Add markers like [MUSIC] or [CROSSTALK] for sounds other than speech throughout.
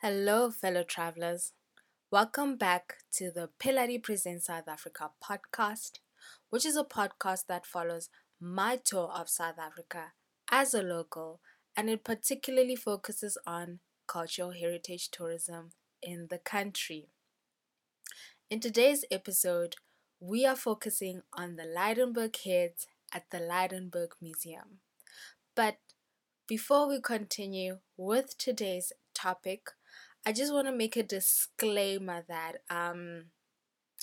Hello, fellow travelers. Welcome back to the Pheladi Presents South Africa podcast, which is a podcast that follows my tour of South Africa as a local and it particularly focuses on cultural heritage tourism in the country. In today's episode, we are focusing on the Lydenburg heads at the Lydenburg Museum. But before we continue with today's topic, I just want to make a disclaimer that um,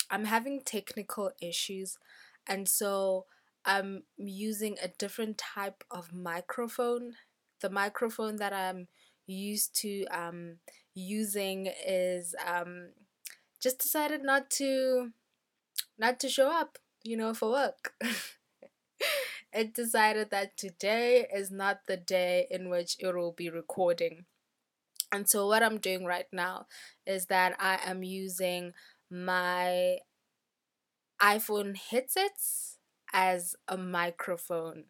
I'm having technical issues, and so I'm using a different type of microphone. The microphone that I'm used to um, using is um, just decided not to not to show up, you know, for work. [LAUGHS] it decided that today is not the day in which it will be recording. And so, what I'm doing right now is that I am using my iPhone headsets as a microphone.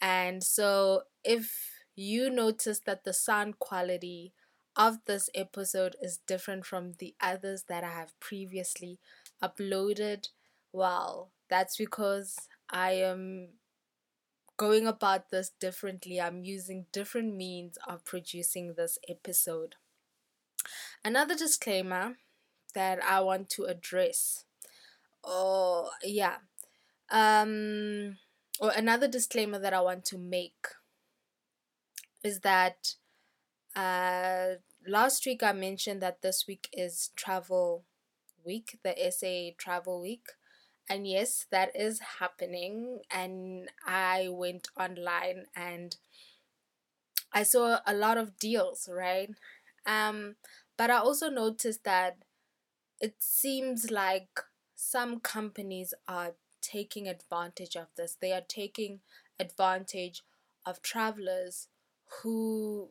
And so, if you notice that the sound quality of this episode is different from the others that I have previously uploaded, well, that's because I am going about this differently. I'm using different means of producing this episode. Another disclaimer that I want to address. Oh, yeah. Um or another disclaimer that I want to make is that uh last week I mentioned that this week is travel week, the SA travel week. And yes, that is happening. And I went online and I saw a lot of deals, right? Um, but I also noticed that it seems like some companies are taking advantage of this. They are taking advantage of travelers who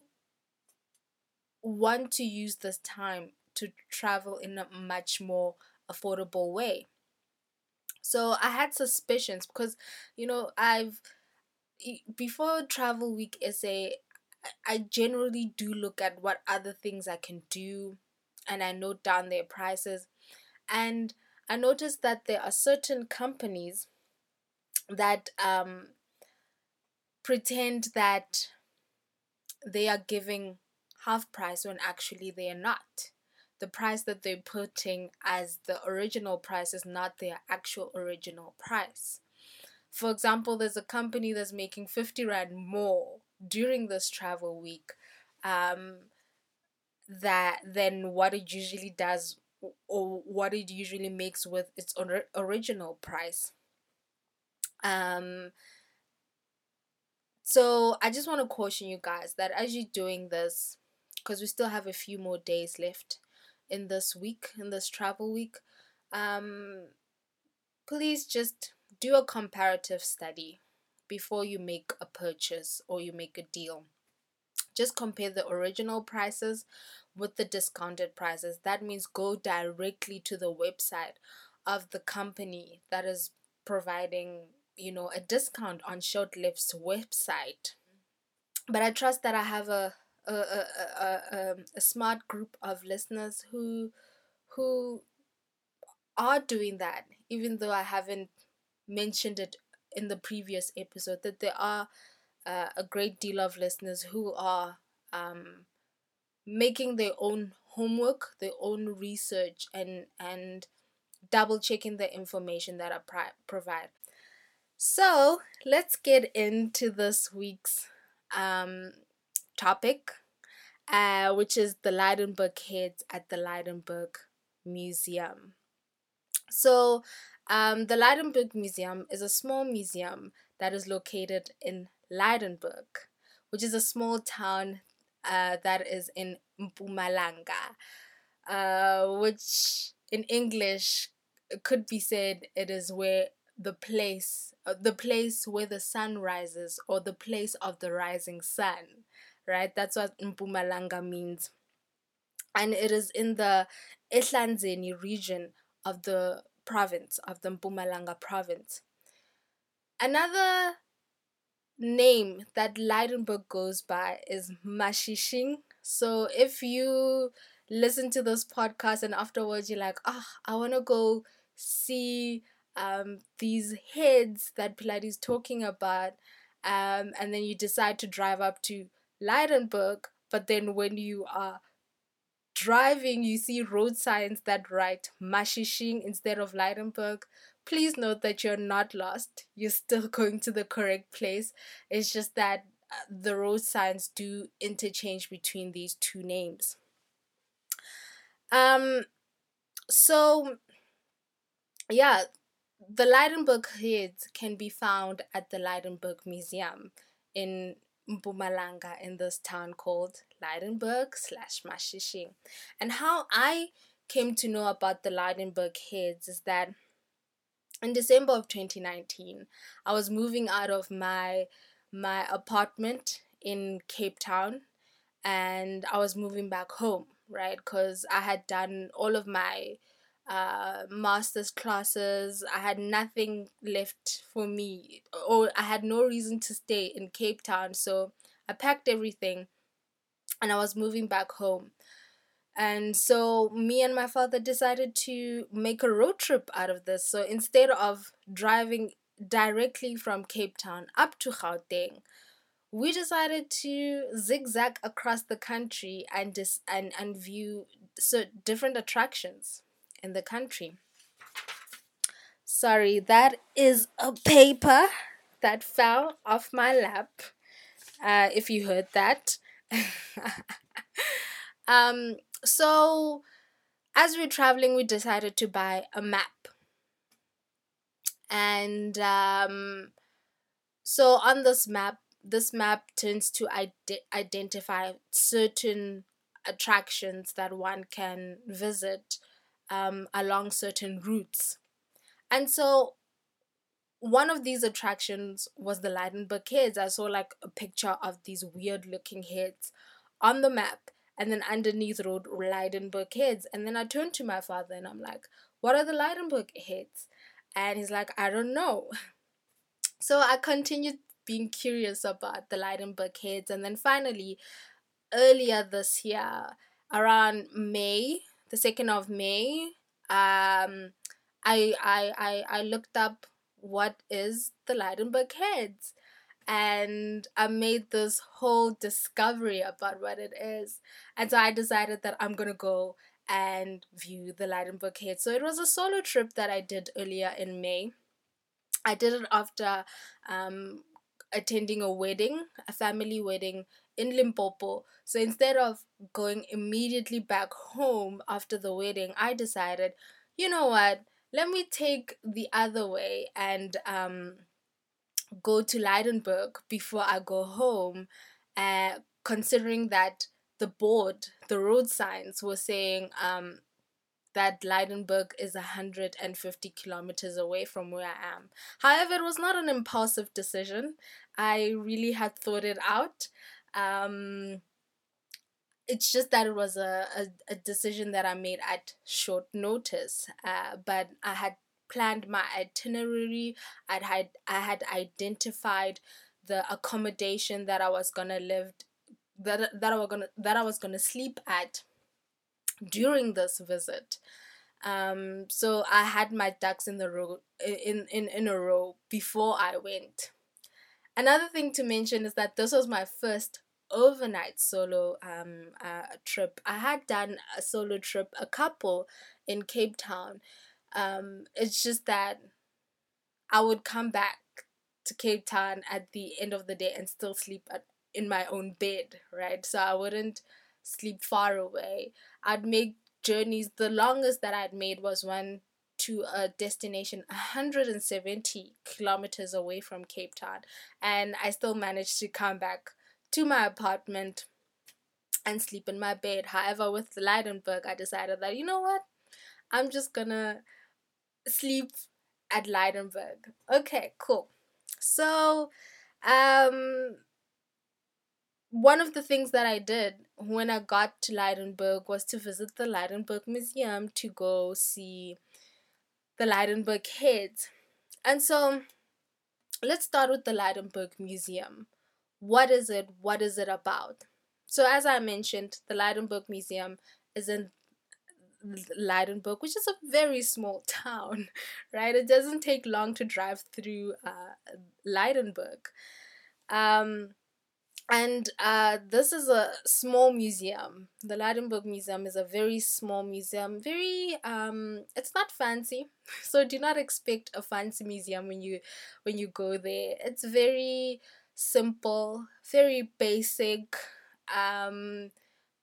want to use this time to travel in a much more affordable way. So I had suspicions because, you know, I've before Travel Week SA, I generally do look at what other things I can do and I note down their prices. And I noticed that there are certain companies that um, pretend that they are giving half price when actually they are not the price that they're putting as the original price is not their actual original price. For example, there's a company that's making 50 Rand more during this travel week um, that than what it usually does or what it usually makes with its or- original price. Um, so I just want to caution you guys that as you're doing this, because we still have a few more days left, in this week, in this travel week, um, please just do a comparative study before you make a purchase or you make a deal. Just compare the original prices with the discounted prices. That means go directly to the website of the company that is providing, you know, a discount on Sho't Left's website. But I trust that I have a a, a, a, um, a smart group of listeners who who are doing that even though i haven't mentioned it in the previous episode that there are uh, a great deal of listeners who are um, making their own homework their own research and and double checking the information that i pri- provide. So let's get into this week's um, topic, uh, which is the Lydenburg heads at the Lydenburg Museum. So, um, the Lydenburg Museum is a small museum that is located in Lydenburg, which is a small town uh, that is in Mpumalanga, uh, which in English could be said it is where the place, uh, the place where the sun rises, or the place of the rising sun right? That's what Mpumalanga means. And it is in the Ehlanzeni region of the province, of the Mpumalanga province. Another name that Lydenburg goes by is Mashishing So if you listen to this podcast and afterwards you're like, ah, oh, I want to go see um, these heads that Pheladi is talking about, um, and then you decide to drive up to Lydenburg, but then when you are driving, you see road signs that write Mashishing instead of Lydenburg. Please note that you're not lost. You're still [LAUGHS] going to the correct place. It's just that uh, the road signs do interchange between these two names. Um, so yeah, the Lydenburg heads can be found at the Lydenburg Museum in Mpumalanga in this town called Lydenburg slash Mashishing. And how I came to know about the Lydenburg heads is that in December of 2019, I was moving out of my my apartment in Cape Town and I was moving back home, right? Because I had done all of my uh, master's classes. I had nothing left for me, or I had no reason to stay in Cape Town. So I packed everything and I was moving back home. And so me and my father decided to make a road trip out of this. So instead of driving directly from Cape Town up to Gauteng, we decided to zigzag across the country and dis- and and view so different attractions in the country. Sorry, that is a paper that fell off my lap. Uh, if you heard that. [LAUGHS] um, so, as we're traveling, we decided to buy a map. And um, so, on this map, this map tends to ide- identify certain attractions that one can visit um, along certain routes. And so one of these attractions was the Lydenburg Heads. I saw like a picture of these weird looking heads on the map and then underneath wrote Lydenburg Heads. And then I turned to my father and I'm like, what are the Lydenburg Heads? And he's like, I don't know. So I continued being curious about the Lydenburg Heads. And then finally, earlier this year, around May, the 2nd of May, um, I, I, I, I looked up what is the Lydenburg Heads and I made this whole discovery about what it is. And so I decided that I'm gonna go and view the Lydenburg Heads. So it was a solo trip that I did earlier in May. I did it after um, attending a wedding, a family wedding in Limpopo. So instead of going immediately back home after the wedding, I decided, you know what, let me take the other way and um, go to Lydenburg before I go home, uh, considering that the board, the road signs were saying um, that Lydenburg is 150 kilometers away from where I am. However, it was not an impulsive decision. I really had thought it out. Um, it's just that it was a, a, a, decision that I made at short notice. Uh, but I had planned my itinerary. I'd had I had identified the accommodation that I was gonna live that that I was gonna that I was gonna sleep at during this visit. Um, so I had my ducks in the row in, in, in a row before I went. Another thing to mention is that this was my first overnight solo um uh, trip. I had done a solo trip, a couple in Cape Town. Um, it's just that I would come back to Cape Town at the end of the day and still sleep at, in my own bed, right? So I wouldn't sleep far away. I'd make journeys. The longest that I'd made was one to a destination 170 kilometers away from Cape Town, and I still managed to come back to my apartment and sleep in my bed. However, with the Lydenburg, I decided that you know what, I'm just gonna sleep at Lydenburg. Okay, cool. So, um, one of the things that I did when I got to Lydenburg was to visit the Lydenburg Museum to go see the Lydenburg heads. And so let's start with the Lydenburg Museum. What is it? What is it about? so as I mentioned, the Lydenburg Museum is in Lydenburg, which is a very small [LAUGHS] town, right? It doesn't take long to drive through uh, Lydenburg. Um, and uh, this is a small museum. The Lydenburg Museum is a very small museum. Very, um, it's not fancy, [LAUGHS] so do not expect a fancy museum when you when you go there. It's very simple, very basic, um,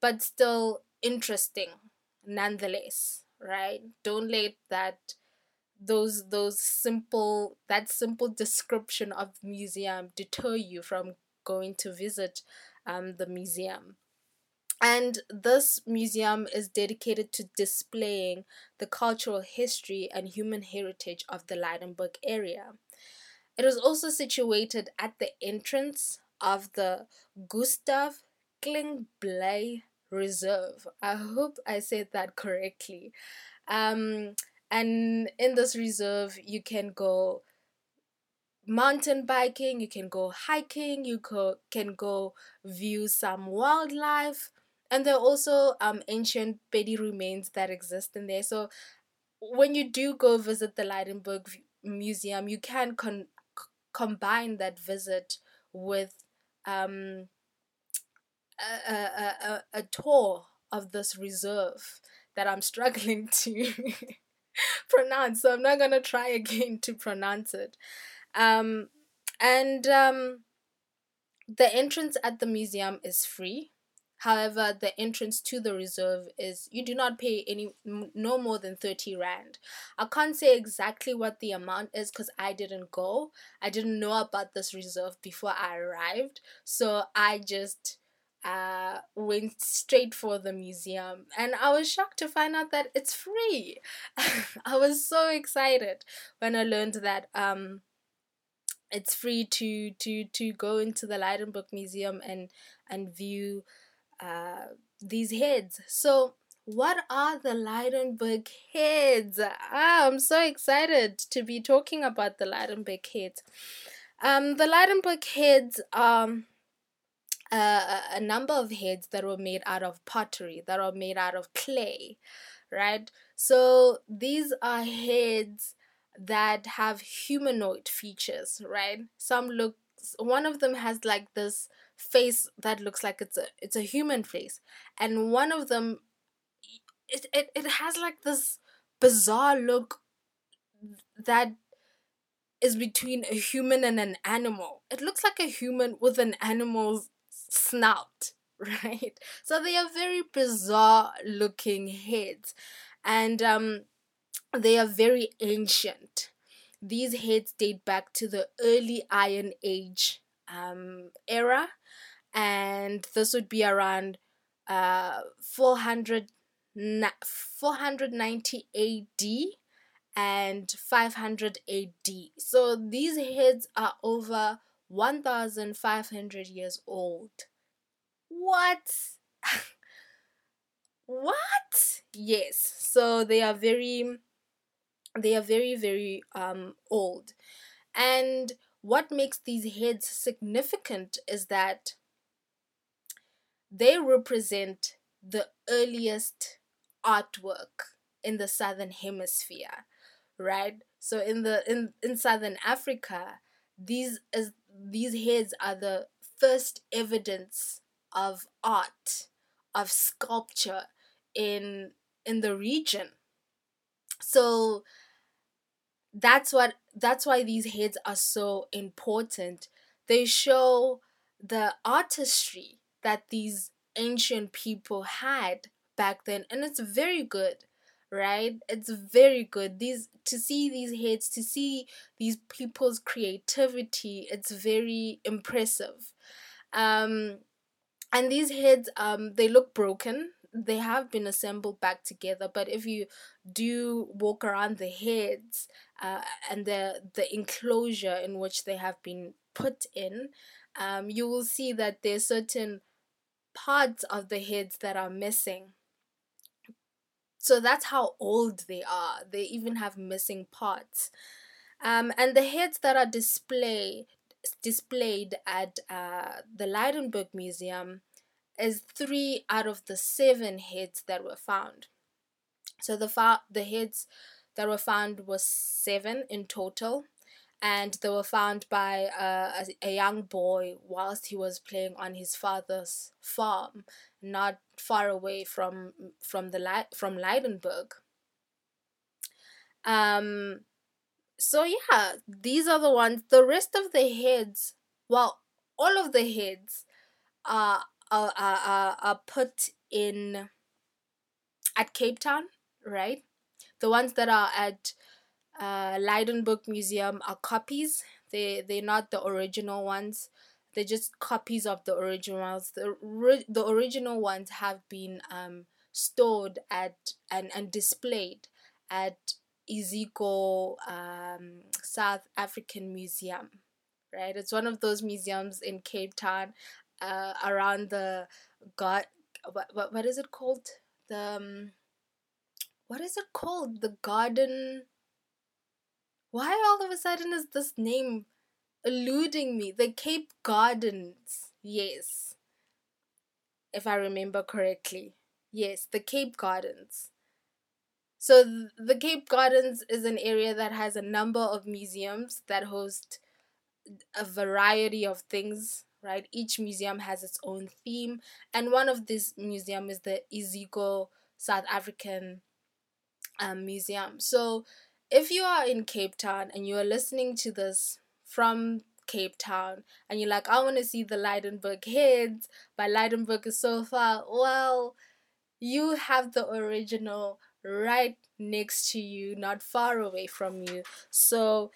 but still interesting nonetheless. Right? Don't let that those those simple that simple description of museum deter you from going to visit um, the museum. And this museum is dedicated to displaying the cultural history and human heritage of the Lydenburg area. It is also situated at the entrance of the Gustav Klingbiel Reserve. I hope I said that correctly. Um, and in this reserve, you can go mountain biking, you can go hiking, you co- can go view some wildlife, and there are also um, ancient Pedi remains that exist in there. So when you do go visit the Lydenburg Museum, you can con- combine that visit with um, a, a, a, a tour of this reserve that I'm struggling [LAUGHS] to pronounce. So I'm not to try again to pronounce it. Um, and um, the entrance at the museum is free. However, the entrance to the reserve is you do not pay any no more than 30 rand. I can't say exactly what the amount is cuz I didn't go. I didn't know about this reserve before I arrived. So I just uh went straight for the museum and I was shocked to find out that it's free. [LAUGHS] I was so excited when I learned that um it's free to to to go into the Lydenburg Museum and and view uh, these heads. So what are the Lydenburg heads? Ah, I'm so excited to be talking about the Lydenburg heads. Um, the Lydenburg heads are um, uh, a number of heads that were made out of pottery, that are made out of clay, right? So these are heads that have humanoid features, right? Some look one of them has like this face that looks like it's a it's a human face and one of them it, it, it has like this bizarre look that is between a human and an animal. It looks like a human with an animal's snout [LAUGHS] right? So they are very bizarre looking heads and um they are very ancient. These heads date back to the early Iron Age um, era, and this would be around uh, 400, 490 AD and 500 AD. So these heads are over 1,500 years old. What? [LAUGHS] what? Yes. So they are very they are very very um, old and what makes these heads significant is that they represent the earliest artwork in the southern hemisphere right? So in the in, in southern africa these as these heads are the first evidence of art of sculpture in in the region. So that's what that's why these heads are so important. They show the artistry that these ancient people had back then and it's very good right? It's very good. These to see these heads to see these people's creativity it's very impressive. Um and these heads um they look broken. They have been assembled back together but if you do walk around the heads uh, and the the enclosure in which they have been put in um, you will see that there's certain parts of the heads that are missing. So that's how old they are. They even have missing parts um, and the heads that are displayed displayed at uh, the Lydenburg Museum is three out of the seven heads that were found. So the fa- the heads that were found was seven in total, and they were found by uh, a, a young boy whilst he was playing on his father's farm, not far away from from the from Lydenburg. Um, so yeah, these are the ones. The rest of the heads, well, all of the heads, are are are, are put in at Cape Town, right? The ones that are at uh, Lydenburg Museum are copies. They they're not the original ones. They're just copies of the originals. The the original ones have been um, stored at and and displayed at Iziko um, South African Museum. Right, it's one of those museums in Cape Town, uh, around the God. What, what what is it called? The um, what is it called? The garden why all of a sudden is this name eluding me? The Cape Gardens. Yes. If I remember correctly. Yes, the Cape Gardens. So the Cape Gardens is an area that has a number of museums that host a variety of things, right? Each museum has its own theme, and one of these museum is the Iziko South African um, Museum. So if you are in Cape Town and you are listening to this from Cape Town and you're like, I want to see the Lydenburg heads, but Lydenburg is so far, well, you have the original right next to you, not far away from you. So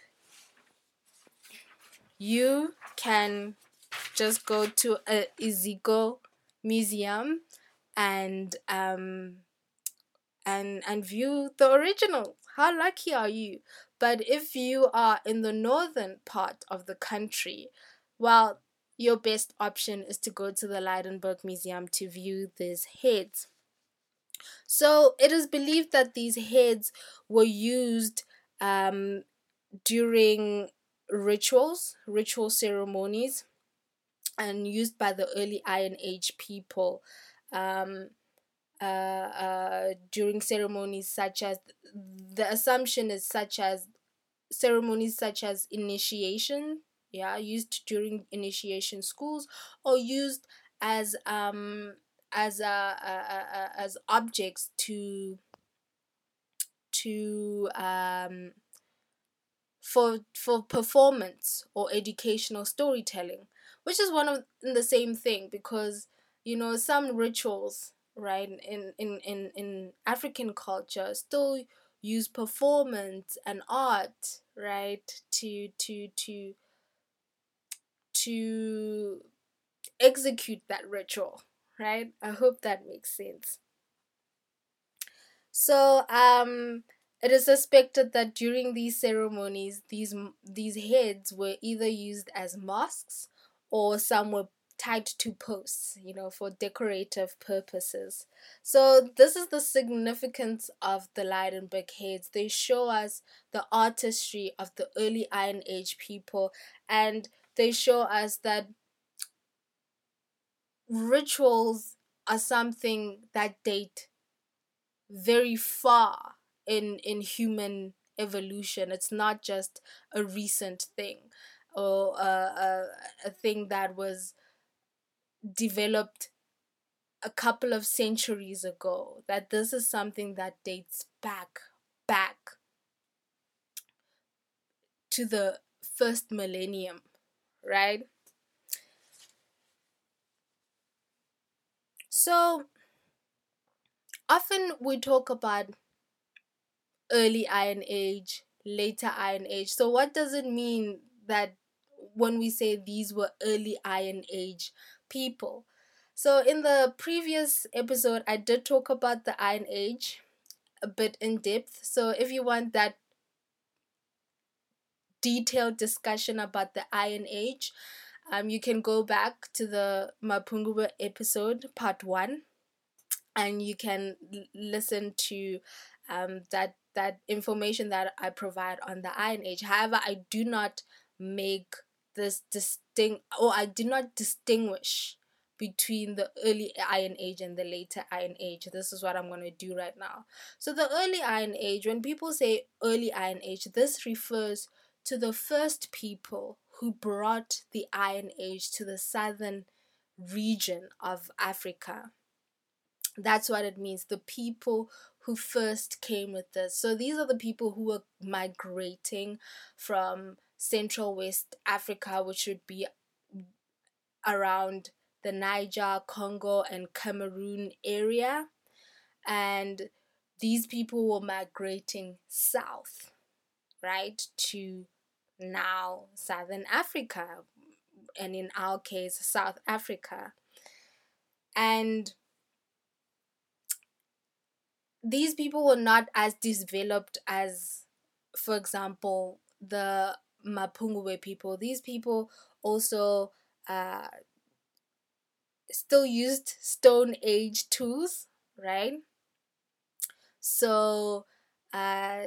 you can just go to a Iziko museum and um and and view the original how lucky are you? But if you are in the northern part of the country, well, your best option is to go to the Lydenburg Museum to view these heads. So it is believed that these heads were used um, during rituals, ritual ceremonies, and used by the early Iron Age people. Um, uh, uh, during ceremonies such as the assumption is such as ceremonies such as initiation yeah used during initiation schools or used as um as a, a, a as objects to to um for for performance or educational storytelling which is one of the same thing because you know some rituals right? In in in, in african culture still use performance and art right? To to to to execute that ritual right? I hope that makes sense. So um it is suspected that during these ceremonies these these heads were either used as masks or some were tied to posts, you know, for decorative purposes. So, this is the significance of the Lydenburg heads. They show us the artistry of the early Iron Age people, and they show us that rituals are something that date very far in in human evolution it's not just a recent thing or a, a, a thing that was developed a couple of centuries ago that this is something that dates back back to the first millennium right? So often we talk about early iron age later iron age. So what does it mean that when we say these were early iron age people. So, in the previous episode, I did talk about the Iron Age a bit in depth. So, if you want that detailed discussion about the Iron Age, um, you can go back to the Mapungubwe episode, part one, and you can l- listen to um, that that information that I provide on the Iron Age. However, I do not make this distinct or I did not distinguish between the early Iron Age and the later Iron Age. This is what I'm going to do right now. So, the early Iron Age, when people say early Iron Age, this refers to the first people who brought the Iron Age to the southern region of Africa. That's what it means. The people who first came with this. So these are the people who were migrating from Central West Africa, which would be around the Niger, Congo, and Cameroon area. And these people were migrating south, right, to now Southern Africa, and in our case, South Africa. And these people were not as developed as, for example, the Mapungubwe people. These people also uh, still used Stone Age tools, right? So, uh,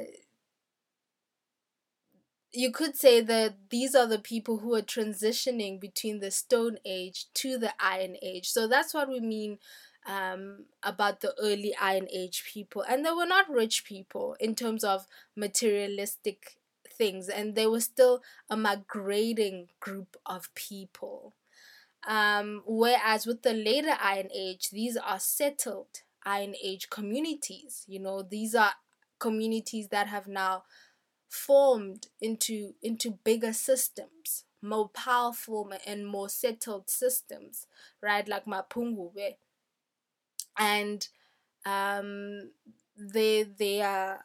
you could say that these are the people who are transitioning between the Stone Age to the Iron Age. So that's what we mean um, about the early Iron Age people. And they were not rich people in terms of materialistic things, and they were still a migrating group of people. Um, whereas with the later Iron Age, these are settled Iron Age communities. You know, these are communities that have now formed into into bigger systems more powerful and more settled systems right like mapungubwe and um they they are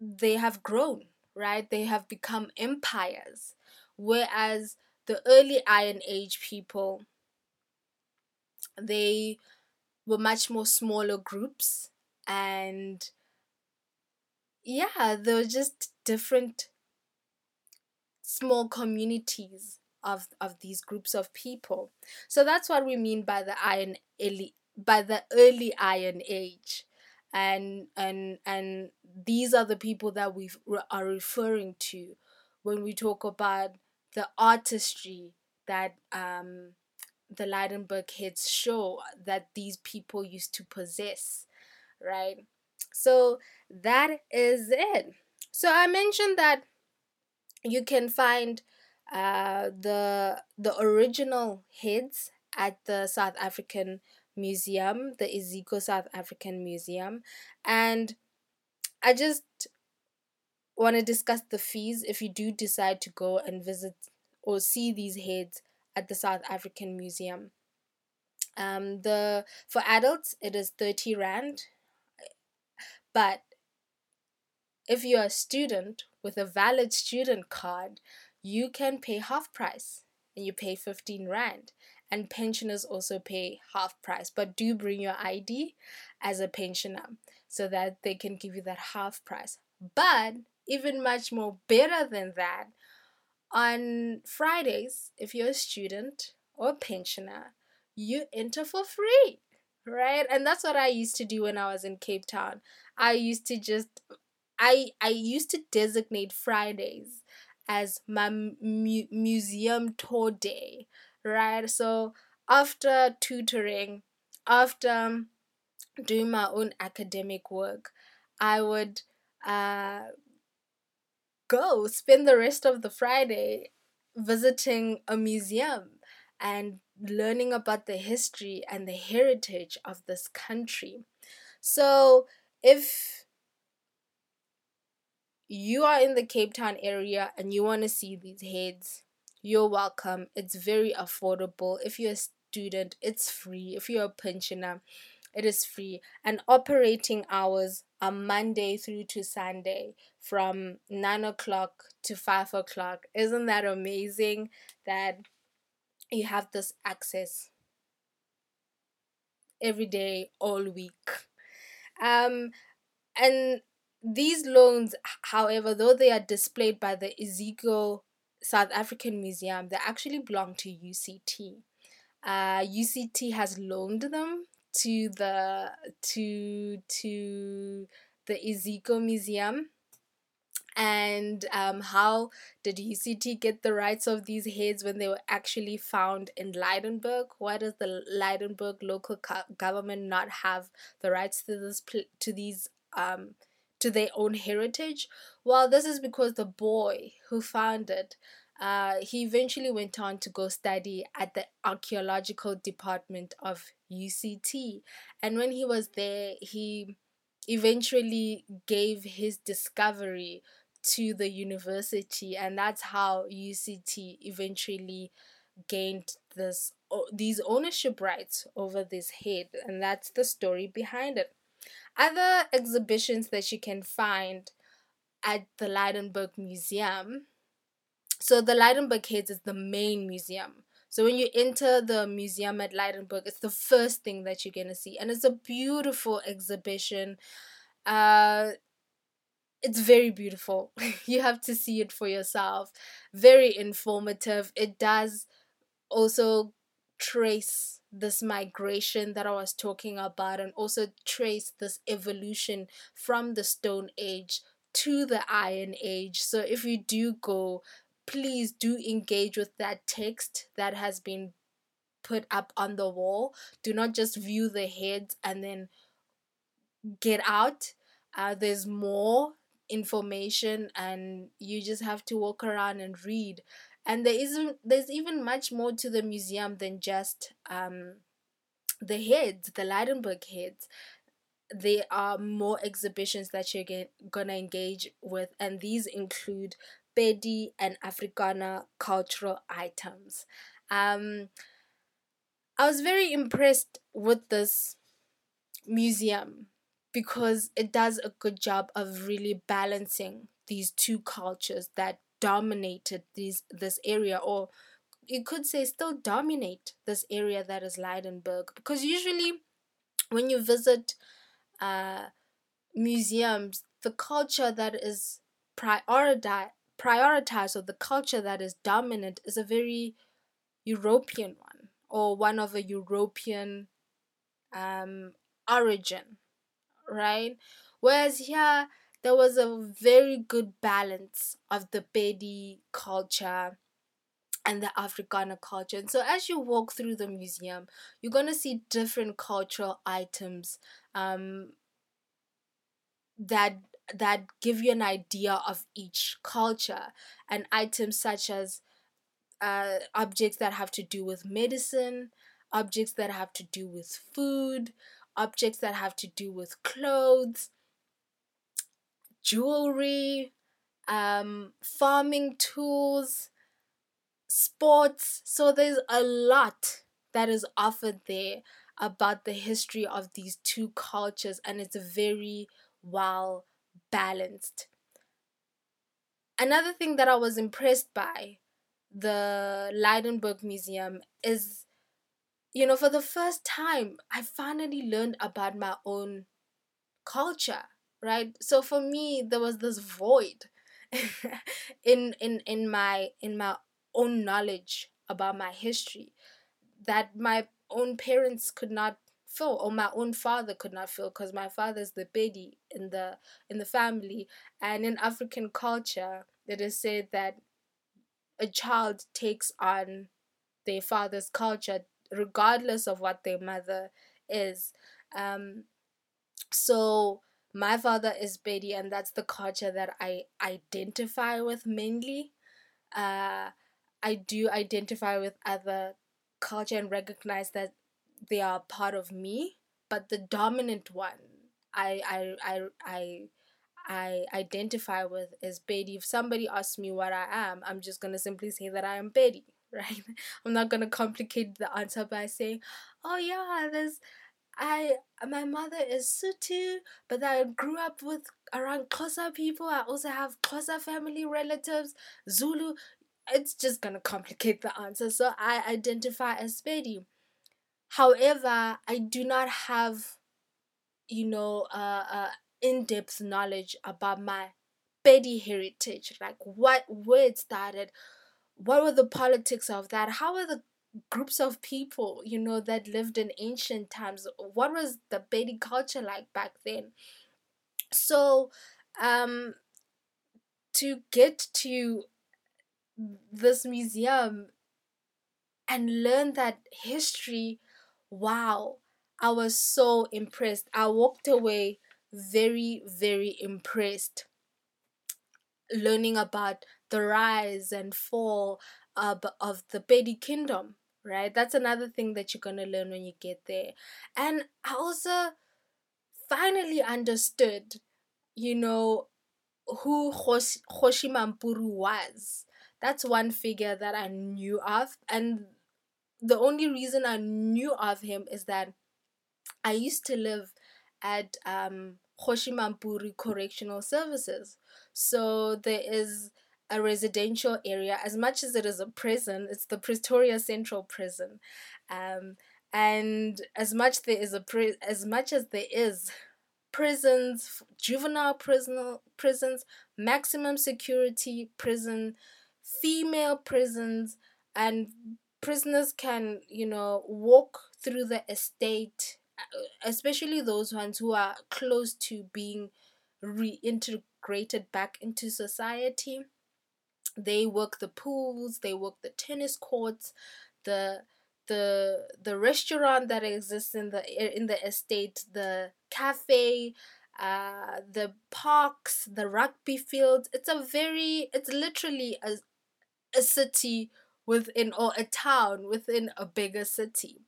they have grown right they have become empires whereas the early iron age people they were much more smaller groups and yeah, they were just different small communities of of these groups of people. So that's what we mean by the iron early by the early iron age. And and and these are the people that we are referring to when we talk about the artistry that um the Lydenburg heads show that these people used to possess, right? So that is it. So I mentioned that you can find uh, the the original heads at the South African Museum, the Iziko South African Museum, and I just want to discuss the fees if you do decide to go and visit or see these heads at the South African Museum. Um, the for adults it is thirty rand but if you're a student with a valid student card, you can pay half price and you pay 15 rand. And pensioners also pay half price, but do bring your ID as a pensioner so that they can give you that half price. But even much more better than that, on Fridays, if you're a student or a pensioner, you enter for free, right? And that's what I used to do when I was in Cape Town. I used to just I I used to designate Fridays as my mu- museum tour day, right? So after tutoring, after doing my own academic work, I would uh, go spend the rest of the Friday visiting a museum and learning about the history and the heritage of this country. So if you are in the Cape Town area and you want to see these heads, you're welcome. It's very affordable. If you're a student, it's free. If you're a pensioner, it is free. And operating hours are Monday through to Sunday from 9 o'clock to 5 o'clock. Isn't that amazing that you have this access every day, all week? Um, and these loans, however, though they are displayed by the Iziko South African Museum, they actually belong to UCT. Uh, UCT has loaned them to the to to the Iziko Museum, and um, how did UCT get the rights of these heads when they were actually found in Lydenburg? Why does the Lydenburg local co- government not have the rights to this pl- to these um, to their own heritage? Well, this is because the boy who found it. Uh, he eventually went on to go study at the archaeological department of UCT. And when he was there, he eventually gave his discovery to the university and that's how UCT eventually gained this these ownership rights over this head and that's the story behind it other exhibitions that you can find at the Lydenburg Museum so the Lydenburg heads is the main museum so when you enter the museum at Lydenburg it's the first thing that you're going to see and it's a beautiful exhibition uh it's very beautiful. [LAUGHS] you have to see it for yourself. Very informative. It does also trace this migration that I was talking about and also trace this evolution from the Stone Age to the Iron Age. So if you do go, please do engage with that text that has been put up on the wall. Do not just view the heads and then get out. Uh, there's more information and you just have to walk around and read and there isn't there's even much more to the museum than just um the heads the Lydenburg heads. There are more exhibitions that you're get, gonna engage with and these include Pedi and Afrikaner cultural items. Um I was very impressed with this museum because it does a good job of really balancing these two cultures that dominated these this area or you could say still dominate this area that is Lydenburg because usually when you visit uh, museums the culture that is prioritized prioritized or the culture that is dominant is a very European one or one of a European um, origin right? Whereas here, there was a very good balance of the Pedi culture and the Afrikaner culture. And so as you walk through the museum, you're going to see different cultural items um, that that give you an idea of each culture and items such as uh, objects that have to do with medicine, objects that have to do with food, objects that have to do with clothes, jewelry, um, farming tools, sports. So there's a lot that is offered there about the history of these two cultures, and it's very well balanced. Another thing that I was impressed by the Lydenburg Museum is you know, for the first time, I finally learned about my own culture, right? So for me, there was this void [LAUGHS] in in in my in my own knowledge about my history that my own parents could not fill or my own father could not fill because my father's the baby in the in the family and in african culture it is said that a child takes on their father's culture regardless of what their mother is. Um, so my father is Pedi, and that's the culture that I identify with mainly. Uh, I do identify with other culture and recognize that they are part of me, but the dominant one I I I I I identify with is Pedi. If somebody asks me what I am, I'm just gonna simply say that I am Pedi. [LAUGHS] right? I'm not gonna complicate the answer by saying, "Oh yeah, there's." I my mother is Sotho, but I grew up with around Xhosa people. I also have Xhosa family relatives, Zulu. It's just gonna complicate the answer. So I identify as Pedi. However, I do not have, you know, uh, uh in-depth knowledge about my Pedi heritage, like what where it started, what were the politics of that? How were the groups of people, you know, that lived in ancient times? What was the Pedi culture like back then? So, um, to get to this museum and learn that history, wow, I was so impressed. I walked away very, very impressed learning about the rise and fall uh, of the Pedi Kingdom, right? That's another thing that you're going to learn when you get there. And I also finally understood, you know, who Kgoshi Mampuru was. That's one figure that I knew of. And the only reason I knew of him is that I used to live at um, Kgoshi Mampuru Correctional Services. So there is a residential area. As much as it is a prison, it's the Pretoria Central Prison. Um, and as much there is a pri- as much as there is prisons, juvenile prison prisons, maximum security prison, female prisons, and prisoners can you know walk through the estate, uh, especially those ones who are close to being reintegrated back into society. They work the pools, they work the tennis courts, the the the restaurant that exists in the in the estate, the cafe, uh, the parks, the rugby fields. It's a very it's literally a a city within or a town within a bigger city.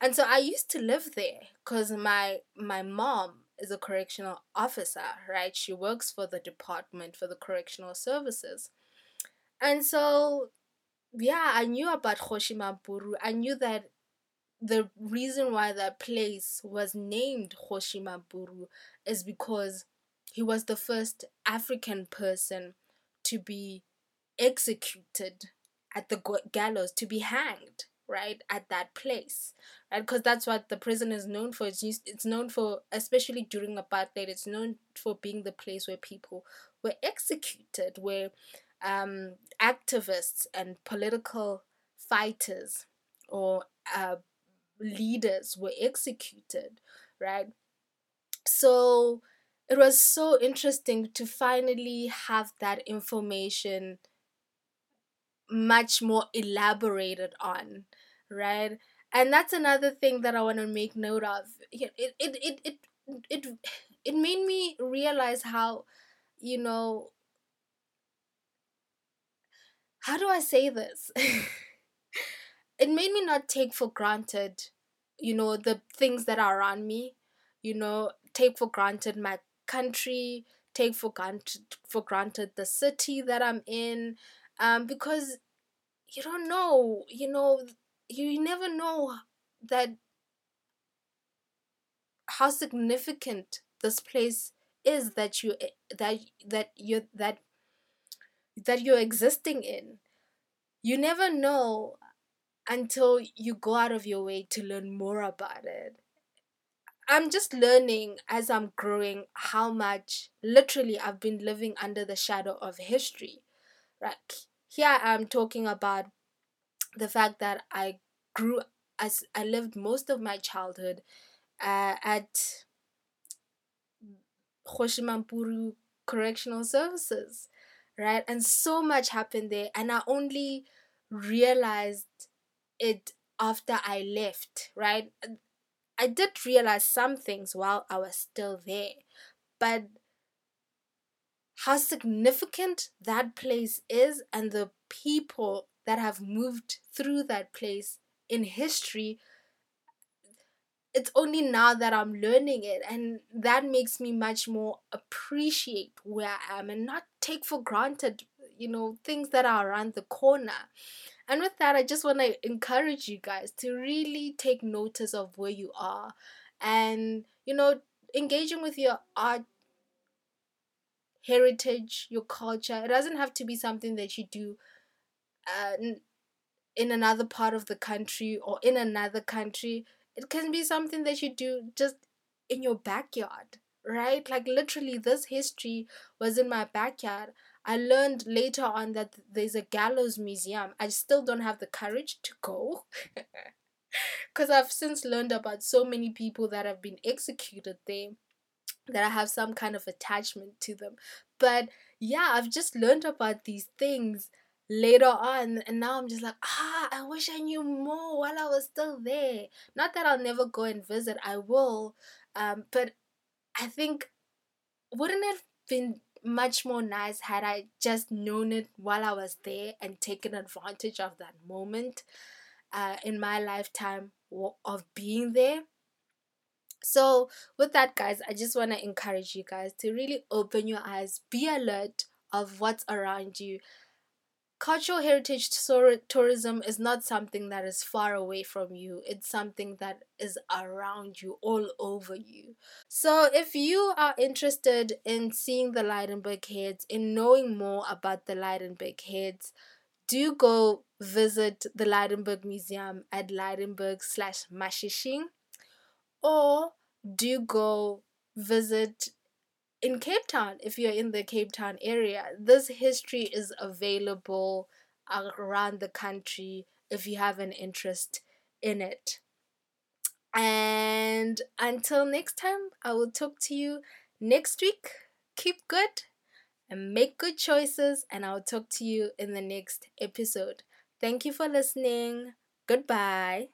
And so I used to live there because my my mom is a correctional officer, right? She works for the department for the correctional services. And so yeah, I knew about Kgoshi Mampuru. I knew that the reason why that place was named Kgoshi Mampuru is because he was the first African person to be executed at the gallows, to be hanged, right, at that place, right? Because that's what the prison is known for. It's, it's known for, especially during apartheid, it's known for being the place where people were executed, where um, activists and political fighters or uh, leaders were executed, right? So it was so interesting to finally have that information much more elaborated on, right? And that's another thing that I want to make note of. It it it it it, it made me realize how, you know, how do I say this? [LAUGHS] it made me not take for granted, you know, the things that are around me, you know, take for granted my country, take for granted for granted the city that I'm in, um, because you don't know, you know, you never know that how significant this place is that you that that you that that you're existing in. You never know until you go out of your way to learn more about it. I'm just learning as I'm growing how much literally I've been living under the shadow of history. Right here I'm talking about the fact that I grew as I lived most of my childhood uh, at Kgoshi Mampuru Correctional Services right? And so much happened there, and I only realized it after I left, right? I did realize some things while I was still there, but how significant that place is and the people that have moved through that place in history it's only now that I'm learning it, and that makes me much more appreciate where I am and not take for granted, you know, things that are around the corner. And with that, I just want to encourage you guys to really take notice of where you are and, you know, engaging with your art heritage, your culture. It doesn't have to be something that you do uh, in another part of the country or in another country it can be something that you do just in your backyard, right? Like literally, this history was in my backyard. I learned later on that there's a gallows museum. I still don't have the courage to go. [LAUGHS] Because I've since learned about so many people that have been executed there. that I have some kind of attachment to them. But yeah, I've just learned about these things later on and now I'm just like, ah, I wish I knew more while I was still there. Not that I'll never go and visit, I will. Um, but I think wouldn't it have been much more nice had I just known it while I was there and taken advantage of that moment uh, in my lifetime of being there. So, with that, guys, I just want to encourage you guys to really open your eyes, be alert of what's around you. Cultural heritage tourism is not something that is far away from you, it's something that is around you, all over you. So, if you are interested in seeing the Lydenburg heads, in knowing more about the Lydenburg heads, do go visit the Lydenburg Museum at Lydenburg slash Mashishing or do go visit in Cape Town if you're in the Cape Town area. This history is available around the country if you have an interest in it. And until next time, I will talk to you next week. Keep good and make good choices, and I'll talk to you in the next episode. Thank you for listening. Goodbye.